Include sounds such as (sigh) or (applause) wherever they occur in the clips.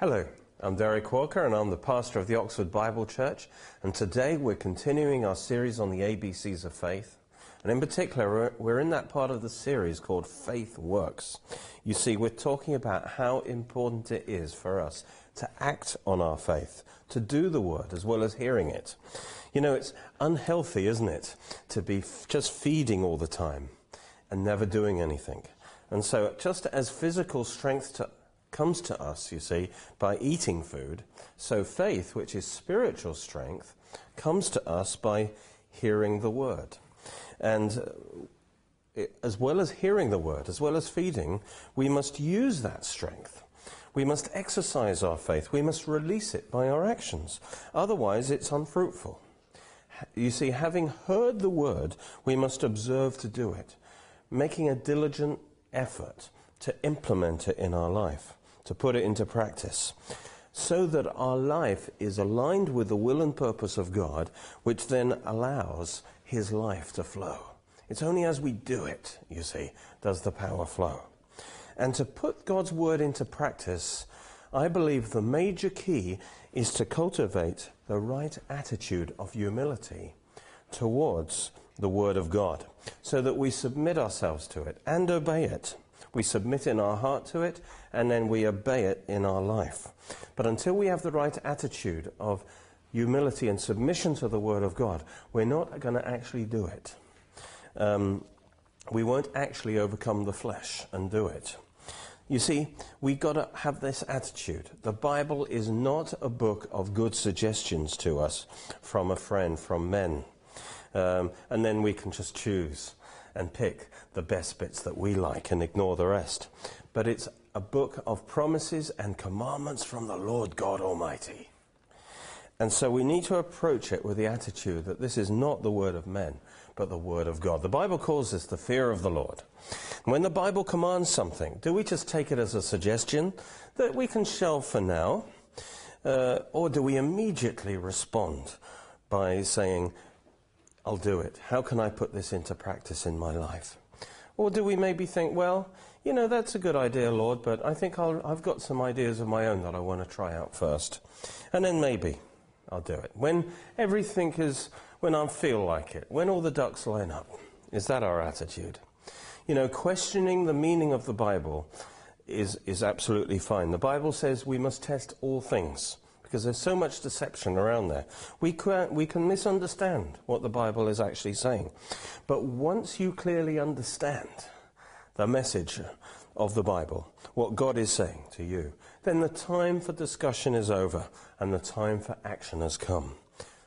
Hello, I'm Derek Walker and I'm the pastor of the Oxford Bible Church. And today we're continuing our series on the ABCs of faith. And in particular, we're in that part of the series called Faith Works. You see, we're talking about how important it is for us to act on our faith, to do the word as well as hearing it. You know, it's unhealthy, isn't it, to be f- just feeding all the time and never doing anything. And so, just as physical strength to, comes to us, you see, by eating food, so faith, which is spiritual strength, comes to us by hearing the word. And uh, it, as well as hearing the word, as well as feeding, we must use that strength. We must exercise our faith. We must release it by our actions. Otherwise, it's unfruitful. You see, having heard the word, we must observe to do it, making a diligent effort to implement it in our life, to put it into practice, so that our life is aligned with the will and purpose of God, which then allows His life to flow. It's only as we do it, you see, does the power flow. And to put God's word into practice, I believe the major key is to cultivate the right attitude of humility towards the Word of God, so that we submit ourselves to it and obey it. We submit in our heart to it, and then we obey it in our life. But until we have the right attitude of humility and submission to the Word of God, we're not going to actually do it. Um, we won't actually overcome the flesh and do it. You see, we've got to have this attitude. The Bible is not a book of good suggestions to us from a friend, from men. Um, and then we can just choose and pick the best bits that we like and ignore the rest. But it's a book of promises and commandments from the Lord God Almighty. And so we need to approach it with the attitude that this is not the word of men, but the word of God. The Bible calls this the fear of the Lord. When the Bible commands something, do we just take it as a suggestion that we can shelve for now? Uh, or do we immediately respond by saying, I'll do it. How can I put this into practice in my life? Or do we maybe think, well, you know, that's a good idea, Lord, but I think i have got some ideas of my own that I want to try out first. And then maybe I'll do it. When everything is, when I feel like it, when all the ducks line up. Is that our attitude? You know, questioning the meaning of the Bible is, is absolutely fine. The Bible says we must test all things because there's so much deception around there. We can, we can misunderstand what the Bible is actually saying. But once you clearly understand the message of the Bible, what God is saying to you, then the time for discussion is over and the time for action has come.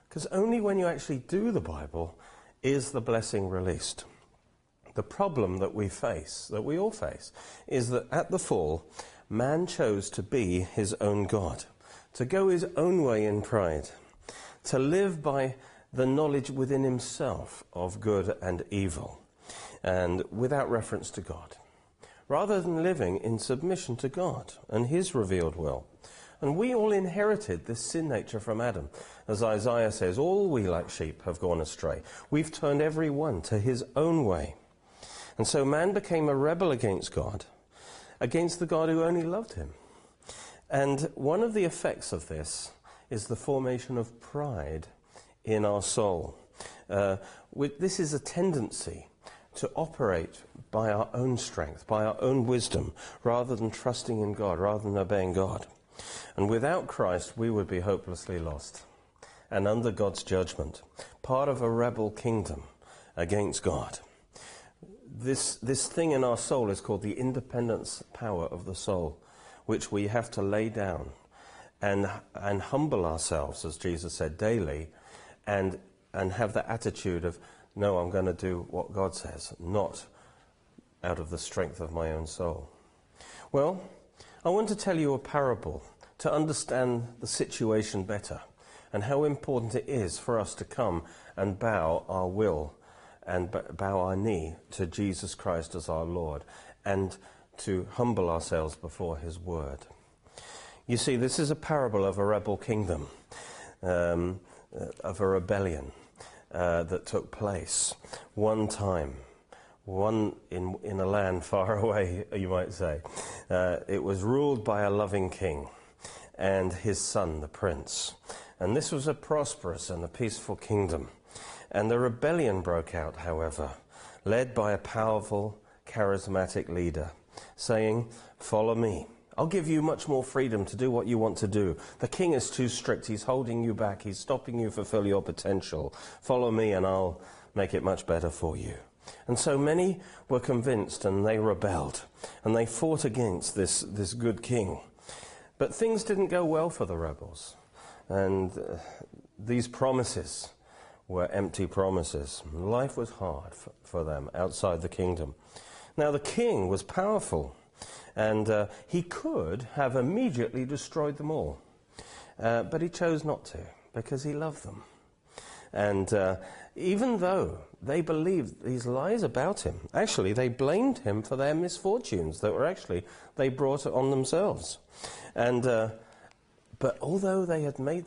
Because only when you actually do the Bible is the blessing released. The problem that we face, that we all face, is that at the fall, man chose to be his own God to go his own way in pride, to live by the knowledge within himself of good and evil, and without reference to God, rather than living in submission to God and his revealed will. And we all inherited this sin nature from Adam. As Isaiah says, all we like sheep have gone astray. We've turned every one to his own way. And so man became a rebel against God, against the God who only loved him. And one of the effects of this is the formation of pride in our soul. Uh, this is a tendency to operate by our own strength, by our own wisdom, rather than trusting in God, rather than obeying God. And without Christ, we would be hopelessly lost and under God's judgment, part of a rebel kingdom against God. This, this thing in our soul is called the independence power of the soul which we have to lay down and, and humble ourselves, as Jesus said, daily, and, and have the attitude of, no, I'm going to do what God says, not out of the strength of my own soul. Well, I want to tell you a parable to understand the situation better and how important it is for us to come and bow our will and bow our knee to Jesus Christ as our Lord and to humble ourselves before his word. You see, this is a parable of a rebel kingdom, um, uh, of a rebellion uh, that took place one time, one in, in a land (laughs) far away, you might say. Uh, it was ruled by a loving king. and his son, the prince. And this was a prosperous and a peaceful kingdom. And the rebellion broke out, however, led by a powerful, charismatic leader, saying, Follow me. I'll give you much more freedom to do what you want to do. The king is too strict. He's holding you back. He's stopping you fulfill your potential. Follow me and I'll make it much better for you. And so many were convinced and they rebelled and they fought against this, this good king. But things didn't go well for the rebels. And uh, these promises were empty promises. Life was hard for, for, them outside the kingdom. Now, the king was powerful, and uh, he could have immediately destroyed them all. Uh, but he chose not to because he loved them. And uh, even though they believed these lies about him, actually, they blamed him for their misfortunes that were actually, they brought on themselves. And, uh, but although they had made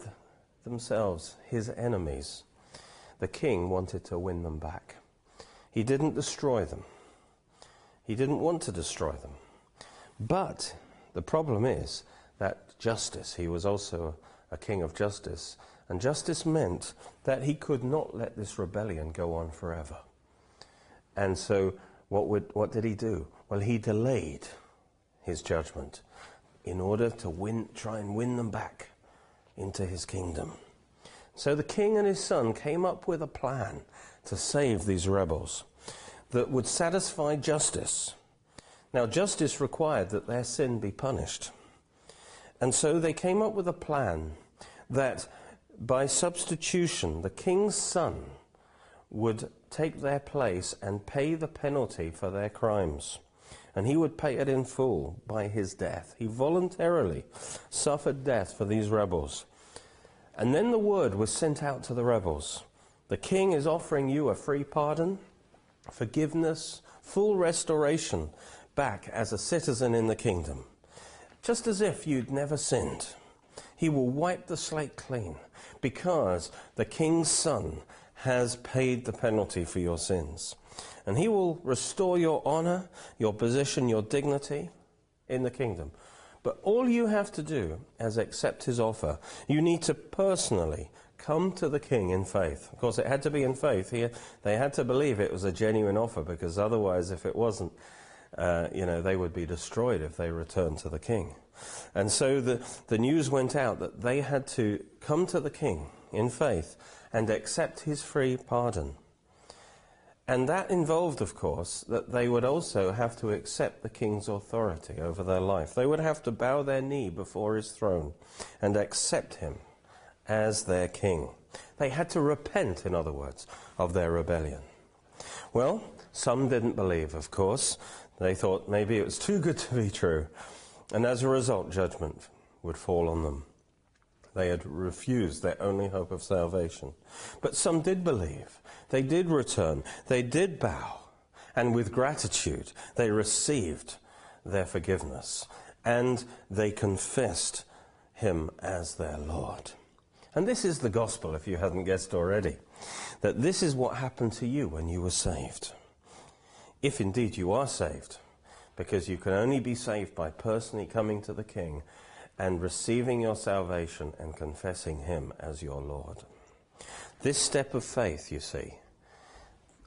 themselves his enemies, the king wanted to win them back. He didn't destroy them. He didn't want to destroy them. But the problem is that justice, he was also a king of justice, and justice meant that he could not let this rebellion go on forever. And so, what, would, what did he do? Well, he delayed his judgment in order to win, try and win them back into his kingdom. So the king and his son came up with a plan to save these rebels that would satisfy justice. Now, justice required that their sin be punished. And so they came up with a plan that by substitution, the king's son would take their place and pay the penalty for their crimes. And he would pay it in full by his death. He voluntarily suffered death for these rebels. And then the word was sent out to the rebels The king is offering you a free pardon, forgiveness, full restoration back as a citizen in the kingdom. Just as if you'd never sinned. He will wipe the slate clean because the king's son has paid the penalty for your sins. And he will restore your honor, your position, your dignity in the kingdom. But all you have to do is accept his offer. You need to personally come to the king in faith. Of course, it had to be in faith. He, they had to believe it was a genuine offer because otherwise, if it wasn't, uh, you know, they would be destroyed if they returned to the king. And so the, the news went out that they had to come to the king in faith and accept his free pardon. And that involved, of course, that they would also have to accept the king's authority over their life. They would have to bow their knee before his throne and accept him as their king. They had to repent, in other words, of their rebellion. Well, some didn't believe, of course. They thought maybe it was too good to be true. And as a result, judgment would fall on them. They had refused their only hope of salvation. But some did believe. They did return. They did bow. And with gratitude, they received their forgiveness. And they confessed him as their Lord. And this is the gospel, if you hadn't guessed already, that this is what happened to you when you were saved. If indeed you are saved because you can only be saved by personally coming to the King and receiving your salvation and confessing Him as your Lord. This step of faith, you see,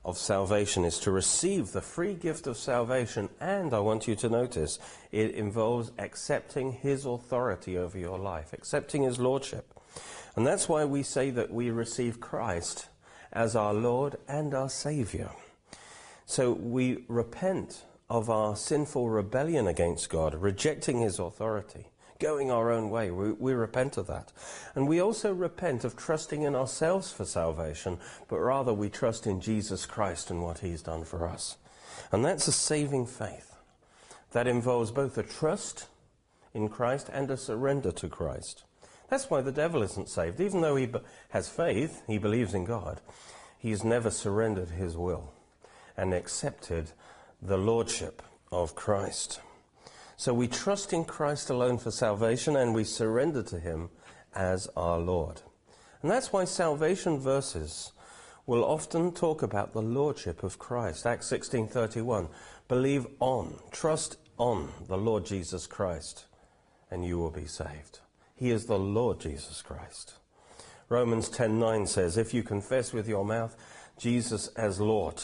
of salvation is to receive the free gift of salvation, and I want you to notice it involves accepting His authority over your life, accepting His Lordship. And that's why we say that we receive Christ as our Lord and our Savior. So we repent of our sinful rebellion against God, rejecting His authority, going our own way. We, we, repent of that. And we also repent of trusting in ourselves for salvation, but rather we trust in Jesus Christ and what He's done for us. And that's a saving faith. That involves both a trust in Christ and a surrender to Christ. That's why the devil isn't saved. Even though he has faith, he believes in God, he's never surrendered his will and accepted the lordship of Christ. So we trust in Christ alone for salvation and we surrender to him as our Lord. And that's why salvation verses will often talk about the lordship of Christ. Acts 16:31. Believe on, trust on the Lord Jesus Christ and you will be saved. He is the Lord Jesus Christ. Romans 10:9 says, "If you confess with your mouth Jesus as Lord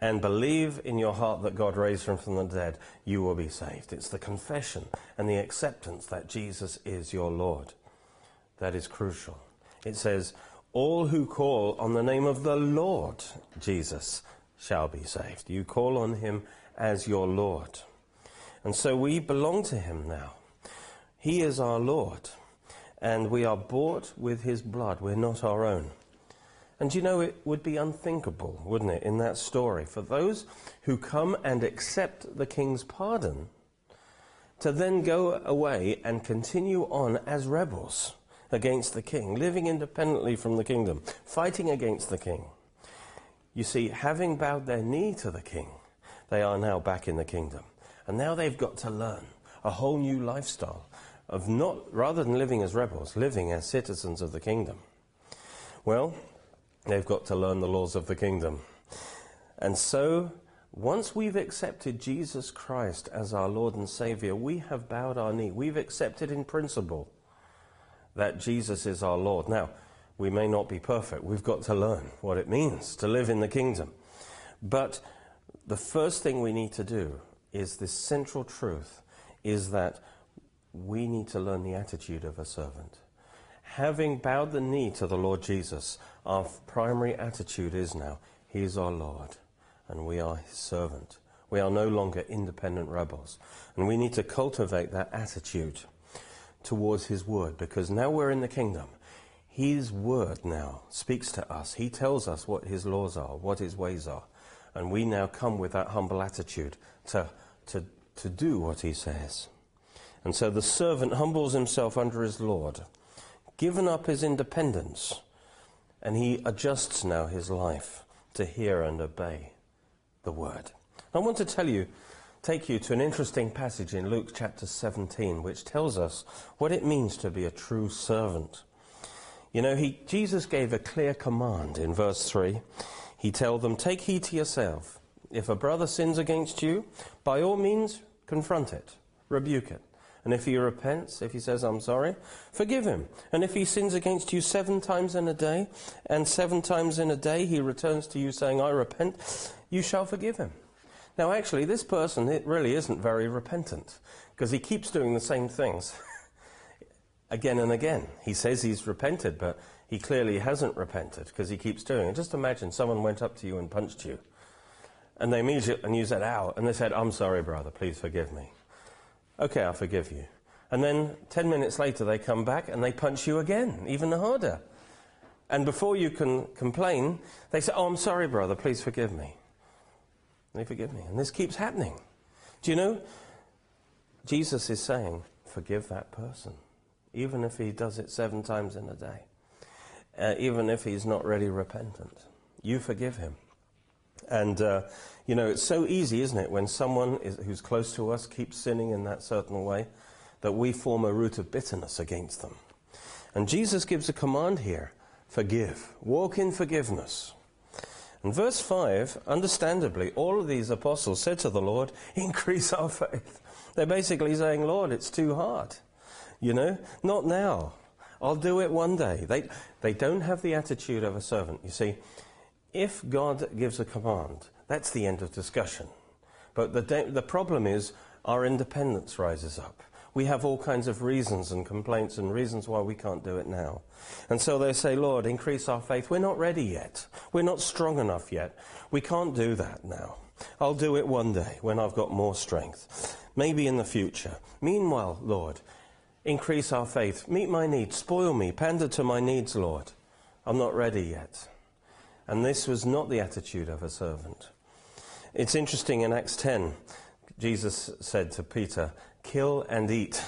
and believe in your heart that God raised him from the dead, you will be saved." It's the confession and the acceptance that Jesus is your Lord. That is crucial. It says, "All who call on the name of the Lord Jesus shall be saved." You call on him as your Lord. And so we belong to him now. He is our Lord and we are bought with his blood. We're not our own. And you know, it would be unthinkable, wouldn't it, in that story, for those who come and accept the king's pardon to then go away and continue on as rebels against the king, living independently from the kingdom, fighting against the king. You see, having bowed their knee to the king, they are now back in the kingdom. And now they've got to learn a whole new lifestyle of not, rather than living as rebels, living as citizens of the kingdom. Well, they've got to learn the laws of the kingdom. And so, once we've accepted Jesus Christ as our Lord and Savior, we have bowed our knee. We've accepted in principle that Jesus is our Lord. Now, we may not be perfect. We've got to learn what it means to live in the kingdom. But the first thing we need to do is this central truth is that we need to learn the attitude of a servant. Having bowed the knee to the Lord Jesus, our primary attitude is now, He is our Lord, and we are His servant. We are no longer independent rebels. And we need to cultivate that attitude towards His Word, because now we're in the kingdom. His Word now speaks to us. He tells us what His laws are, what His ways are. And we now come with that humble attitude to, to, to do what He says. And so the servant humbles himself under his Lord, given up his independence, and he adjusts now his life to hear and obey the word. I want to tell you, take you to an interesting passage in Luke chapter 17, which tells us what it means to be a true servant. You know, he, Jesus gave a clear command in verse 3. He told them, Take heed to yourself. If a brother sins against you, by all means confront it, rebuke it. And if he repents, if he says, I'm sorry, forgive him. And if he sins against you seven times in a day, and seven times in a day he returns to you saying, I repent, you shall forgive him. Now, actually, this person, it really isn't very repentant, because he keeps doing the same things (laughs) again and again. He says he's repented, but he clearly hasn't repented, because he keeps doing it. Just imagine someone went up to you and punched you, and they immediately, and you said, ow, and they said, I'm sorry, brother, please forgive me. Okay, I'll forgive you. And then 10 minutes later, they come back and they punch you again, even harder. And before you can complain, they say, Oh, I'm sorry, brother, please forgive me. And they forgive me. And this keeps happening. Do you know? Jesus is saying, Forgive that person, even if he does it seven times in a day, uh, even if he's not really repentant. You forgive him. And, uh, you know, it's so easy, isn't it, when someone is, who's close to us keeps sinning in that certain way, that we form a root of bitterness against them. And Jesus gives a command here forgive, walk in forgiveness. And verse 5, understandably, all of these apostles said to the Lord, increase our faith. They're basically saying, Lord, it's too hard. You know, not now. I'll do it one day. They, they don't have the attitude of a servant. You see, if God gives a command, that's the end of discussion. But the, the problem is our independence rises up. We have all kinds of reasons and complaints and reasons why we can't do it now. And so they say, Lord, increase our faith. We're not ready yet. We're not strong enough yet. We can't do that now. I'll do it one day when I've got more strength. Maybe in the future. Meanwhile, Lord, increase our faith. Meet my needs. Spoil me. Pander to my needs, Lord. I'm not ready yet. And this was not the attitude of a servant. It's interesting in Acts 10, Jesus said to Peter, Kill and eat.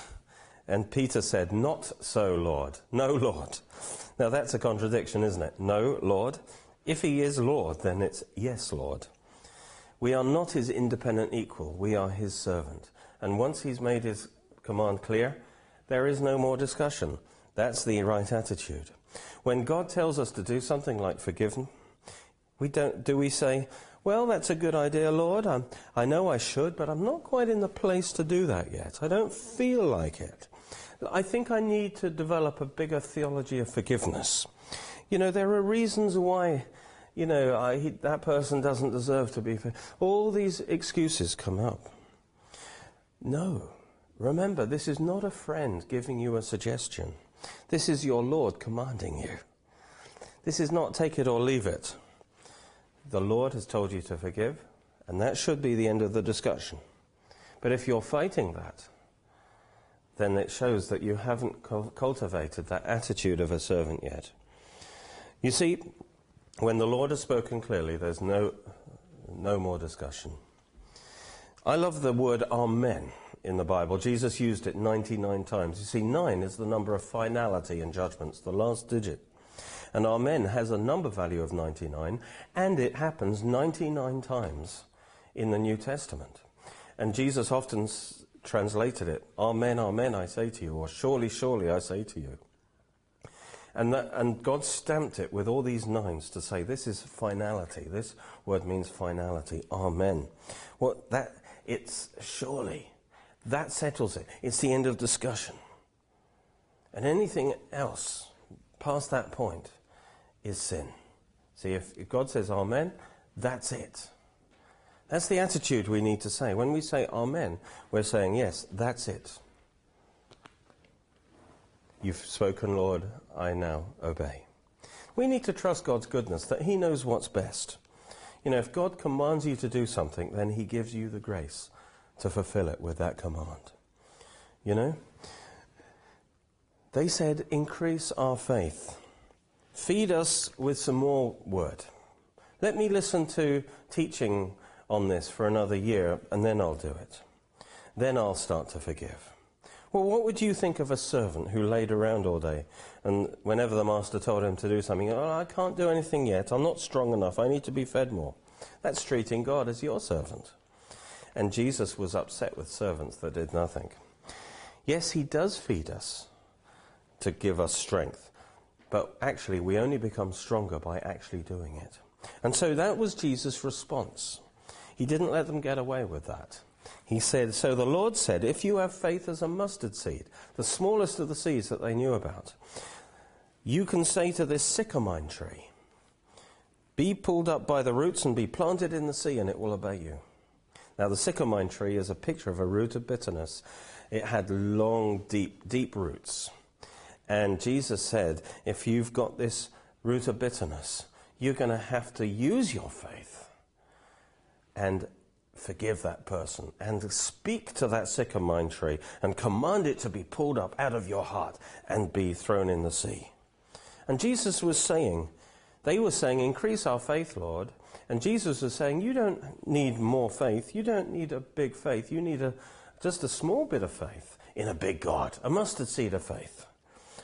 And Peter said, Not so, Lord. No, Lord. Now that's a contradiction, isn't it? No, Lord. If he is Lord, then it's yes, Lord. We are not his independent equal, we are his servant. And once he's made his command clear, there is no more discussion. That's the right attitude. When God tells us to do something like forgive we don't, do we say, well, that's a good idea, Lord. I'm, I know I should, but I'm not quite in the place to do that yet. I don't feel like it. I think I need to develop a bigger theology of forgiveness. You know, there are reasons why, you know, I, he, that person doesn't deserve to be. All these excuses come up. No. Remember, this is not a friend giving you a suggestion. This is your Lord commanding you. This is not take it or leave it. The Lord has told you to forgive, and that should be the end of the discussion. But if you're fighting that, then it shows that you haven't cultivated that attitude of a servant yet. You see, when the Lord has spoken clearly, there's no, no more discussion. I love the word amen in the Bible. Jesus used it 99 times. You see, nine is the number of finality in judgments, the last digit. And amen has a number value of 99, and it happens 99 times in the New Testament. And Jesus often s- translated it, Amen, Amen, I say to you, or Surely, surely, I say to you. And, that, and God stamped it with all these nines to say this is finality. This word means finality. Amen. Well, that it's surely. That settles it. It's the end of discussion. And anything else past that point is sin. See, if, if God says Amen, that's it. That's the attitude we need to say. When we say Amen, we're saying, Yes, that's it. You've spoken, Lord, I now obey. We need to trust God's goodness, that He knows what's best. You know, if God commands you to do something, then He gives you the grace to fulfill it with that command. You know? They said, increase our faith. Feed us with some more word. Let me listen to teaching on this for another year, and then I'll do it. Then I'll start to forgive. Well, what would you think of a servant who laid around all day and whenever the master told him to do something, oh, I can't do anything yet, I'm not strong enough, I need to be fed more? That's treating God as your servant. And Jesus was upset with servants that did nothing. Yes, he does feed us to give us strength, but actually, we only become stronger by actually doing it. And so that was Jesus' response. He didn't let them get away with that. He said, So the Lord said, If you have faith as a mustard seed, the smallest of the seeds that they knew about, you can say to this sycamore tree, Be pulled up by the roots and be planted in the sea, and it will obey you. Now, the sycamore tree is a picture of a root of bitterness. It had long, deep, deep roots. And Jesus said, If you've got this root of bitterness, you're going to have to use your faith and forgive that person and speak to that sycamore tree and command it to be pulled up out of your heart and be thrown in the sea. And Jesus was saying, they were saying, increase our faith, Lord. And Jesus was saying, you don't need more faith. You don't need a big faith. You need a, just a small bit of faith in a big God, a mustard seed of faith.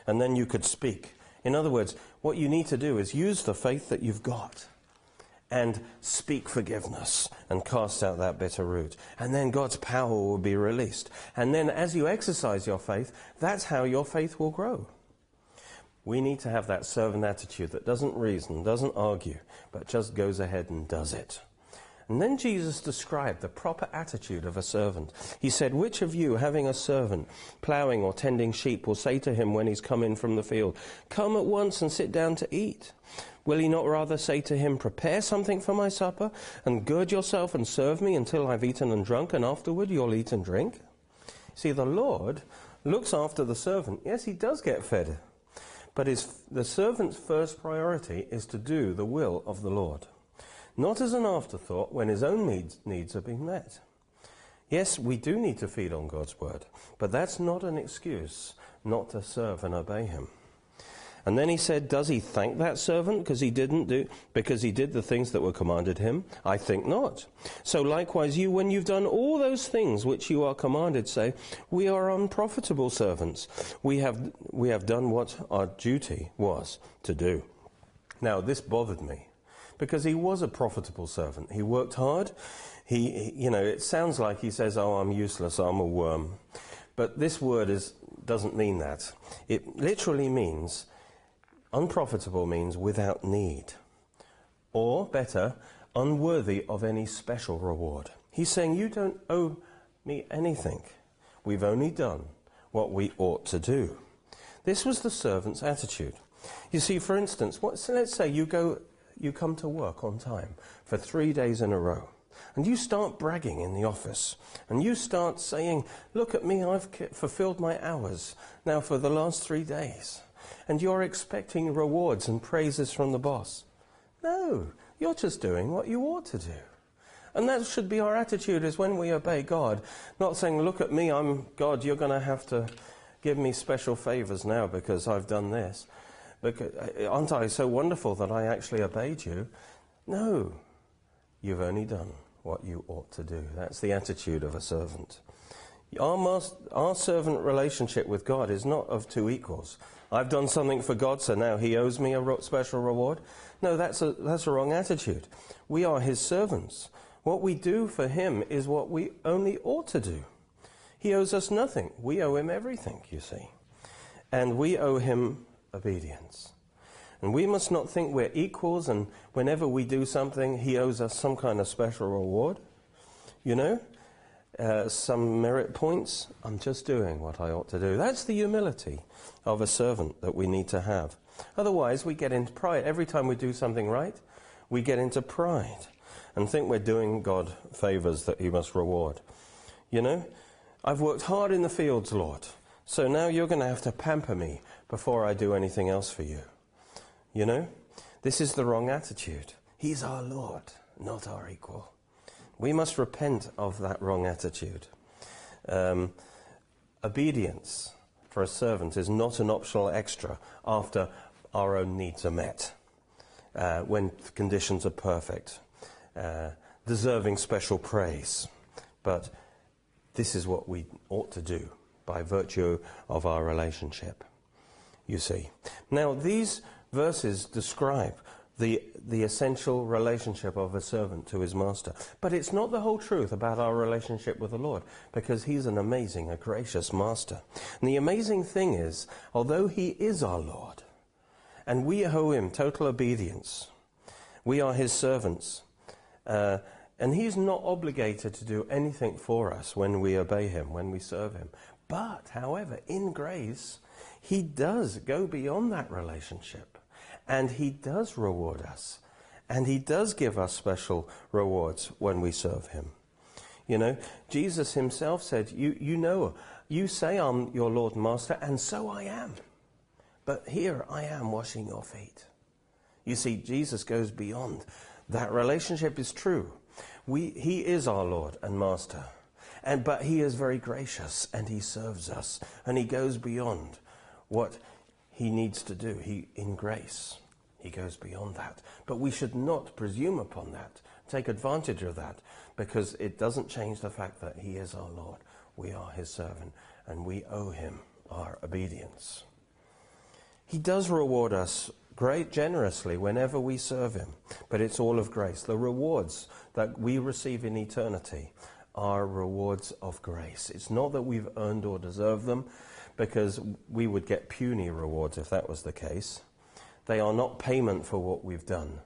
And then you could speak. In other words, what you need to do is use the faith that you've got and speak forgiveness and cast out that bitter root. And then God's power will be released. And then as you exercise your faith, that's how your faith will grow. We need to have that servant attitude that doesn't reason, doesn't argue, but just goes ahead and does it. And then Jesus described the proper attitude of a servant. He said, Which of you, having a servant, ploughing or tending sheep, will say to him when he's come in from the field, Come at once and sit down to eat? Will he not rather say to him, Prepare something for my supper, and gird yourself and serve me until I've eaten and drunk, and afterward you'll eat and drink? See, the Lord looks after the servant. Yes, he does get fed. But his, the servant's first priority is to do the will of the Lord not as an afterthought when his own needs, are being met. Yes, we do need to feed on God's word, but that's not an excuse not to serve and obey him. And then he said, Does he thank that servant because he didn't do because he did the things that were commanded him? I think not. So likewise you, when you've done all those things which you are commanded, say, We are unprofitable servants. We have we have done what our duty was to do. Now this bothered me because he was a profitable servant. He worked hard. He, you know, it sounds like he says, "Oh, I'm useless. I'm a worm," but this word is doesn't mean that. It literally means unprofitable means without need, or better, unworthy of any special reward. He's saying, "You don't owe me anything. We've only done what we ought to do. This was the servant's attitude. You see, for instance, what, so let's say you go, you come to work on time for three days in a row, and you start bragging in the office, and you start saying, "Look at me, I've fulfilled my hours now for the last three days," and you're expecting rewards and praises from the boss. No, you're just doing what you ought to do. And that should be our attitude is when we obey God, not saying, look at me, I'm God, you're going to have to give me special favors now because I've done this. Because, uh, aren't I so wonderful that I actually obeyed you? No, you've only done what you ought to do. That's the attitude of a servant. Our, master, our servant relationship with God is not of two equals. I've done something for God, so now he owes me a special reward. No, that's a, that's a wrong attitude. We are his servants. What we do for him is what we only ought to do. He owes us nothing. We owe him everything, you see. And we owe him obedience. And we must not think we're equals and whenever we do something, he owes us some kind of special reward. You know, uh, some merit points. I'm just doing what I ought to do. That's the humility of a servant that we need to have. Otherwise, we get into pride. Every time we do something right, we get into pride and think we're doing God favors that He must reward. You know, I've worked hard in the fields, Lord, so now you're going to have to pamper me before I do anything else for you. You know, this is the wrong attitude. He's our Lord, not our equal. We must repent of that wrong attitude. Um, obedience for a servant is not an optional extra after our own needs are met, uh, when conditions are perfect. Uh, deserving special praise. But this is what we ought to do by virtue of our relationship, you see. Now, these verses describe the, the essential relationship of a servant to his master. But it's not the whole truth about our relationship with the Lord, because he's an amazing, a gracious master. And the amazing thing is, although he is our Lord, and we owe him total obedience, we are his servants, uh, and he's not obligated to do anything for us when we obey him, when we serve him. But, however, in grace, he does go beyond that relationship. And he does reward us. And he does give us special rewards when we serve him. You know, Jesus himself said, You, you know, you say I'm your Lord and Master, and so I am. But here I am washing your feet. You see, Jesus goes beyond that relationship is true. We, he is our Lord and Master. And, but he is very gracious and he serves us and he goes beyond what he needs to do. He, in grace, he goes beyond that. But we should not presume upon that, take advantage of that, because it doesn't change the fact that he is our Lord. We are his servant and we owe him our obedience. He does reward us great generously whenever we serve Him. But it's all of grace. The rewards that we receive in eternity are rewards of grace. It's not that we've earned or deserved them, because we would get puny rewards if that was the case. They are not payment for what we've done,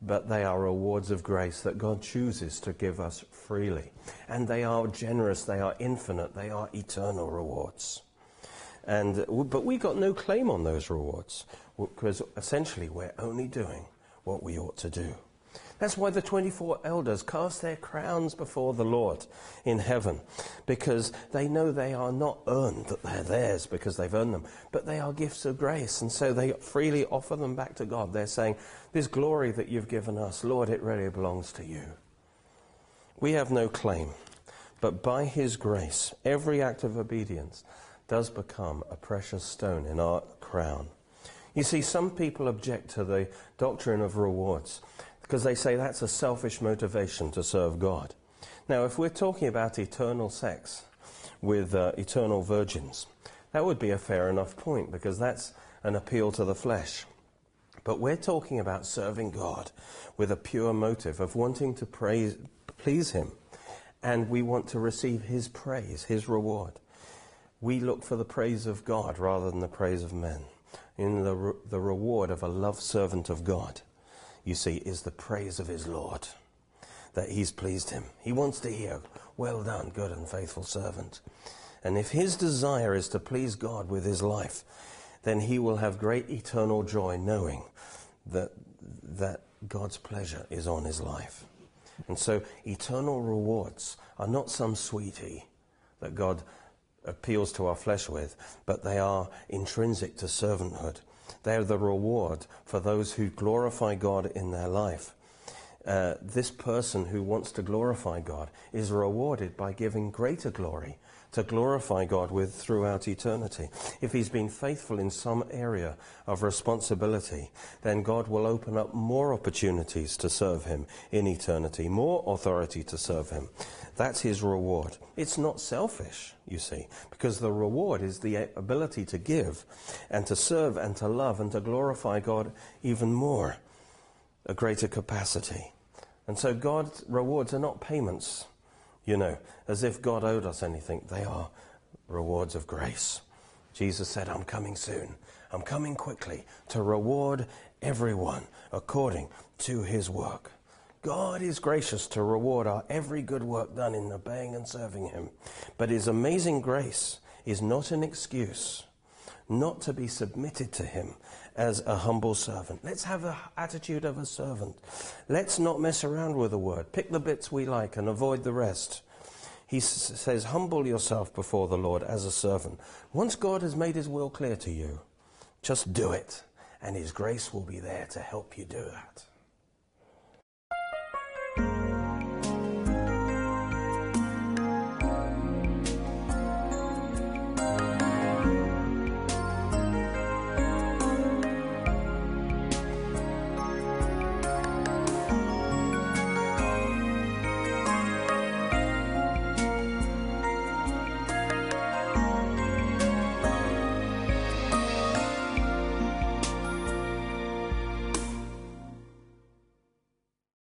but they are rewards of grace that God chooses to give us freely. And they are generous, they are infinite, they are eternal rewards. And, but we got no claim on those rewards because essentially we're only doing what we ought to do. That's why the 24 elders cast their crowns before the Lord in heaven, because they know they are not earned, that they're theirs because they've earned them, but they are gifts of grace, and so they freely offer them back to God. They're saying, This glory that you've given us, Lord, it really belongs to you. We have no claim, but by His grace, every act of obedience does become a precious stone in our crown. You see, some people object to the doctrine of rewards because they say that's a selfish motivation to serve God. Now, if we're talking about eternal sex with uh, eternal virgins, that would be a fair enough point because that's an appeal to the flesh. But we're talking about serving God with a pure motive of wanting to praise, please Him, and we want to receive His praise, His reward. We look for the praise of God rather than the praise of men in the, re- the reward of a love servant of God, you see, is the praise of his Lord, that he's pleased him. He wants to hear, Well done, good and faithful servant. And if his desire is to please God with his life, then he will have great eternal joy knowing that, that God's pleasure is on his life. And so eternal rewards are not some sweetie that God appeals to our flesh with, but they are intrinsic to servanthood. They are the reward for those who glorify God in their life. Uh, this person who wants to glorify God is rewarded by giving greater glory to glorify God with throughout eternity. If he's been faithful in some area of responsibility, then God will open up more opportunities to serve him in eternity, more authority to serve him. That's his reward. It's not selfish, you see, because the reward is the ability to give and to serve and to love and to glorify God even more, a greater capacity. And so God's rewards are not payments you know, as if God owed us anything. They are rewards of grace. Jesus said, I'm coming soon. I'm coming quickly to reward everyone according to his work. God is gracious to reward our every good work done in obeying and serving him. But his amazing grace is not an excuse not to be submitted to him as a humble servant. Let's have the attitude of a servant. Let's not mess around with the word. Pick the bits we like and avoid the rest. He s- says, Humble yourself before the Lord as a servant. Once God has made his will clear to you, just do it, and his grace will be there to help you do that.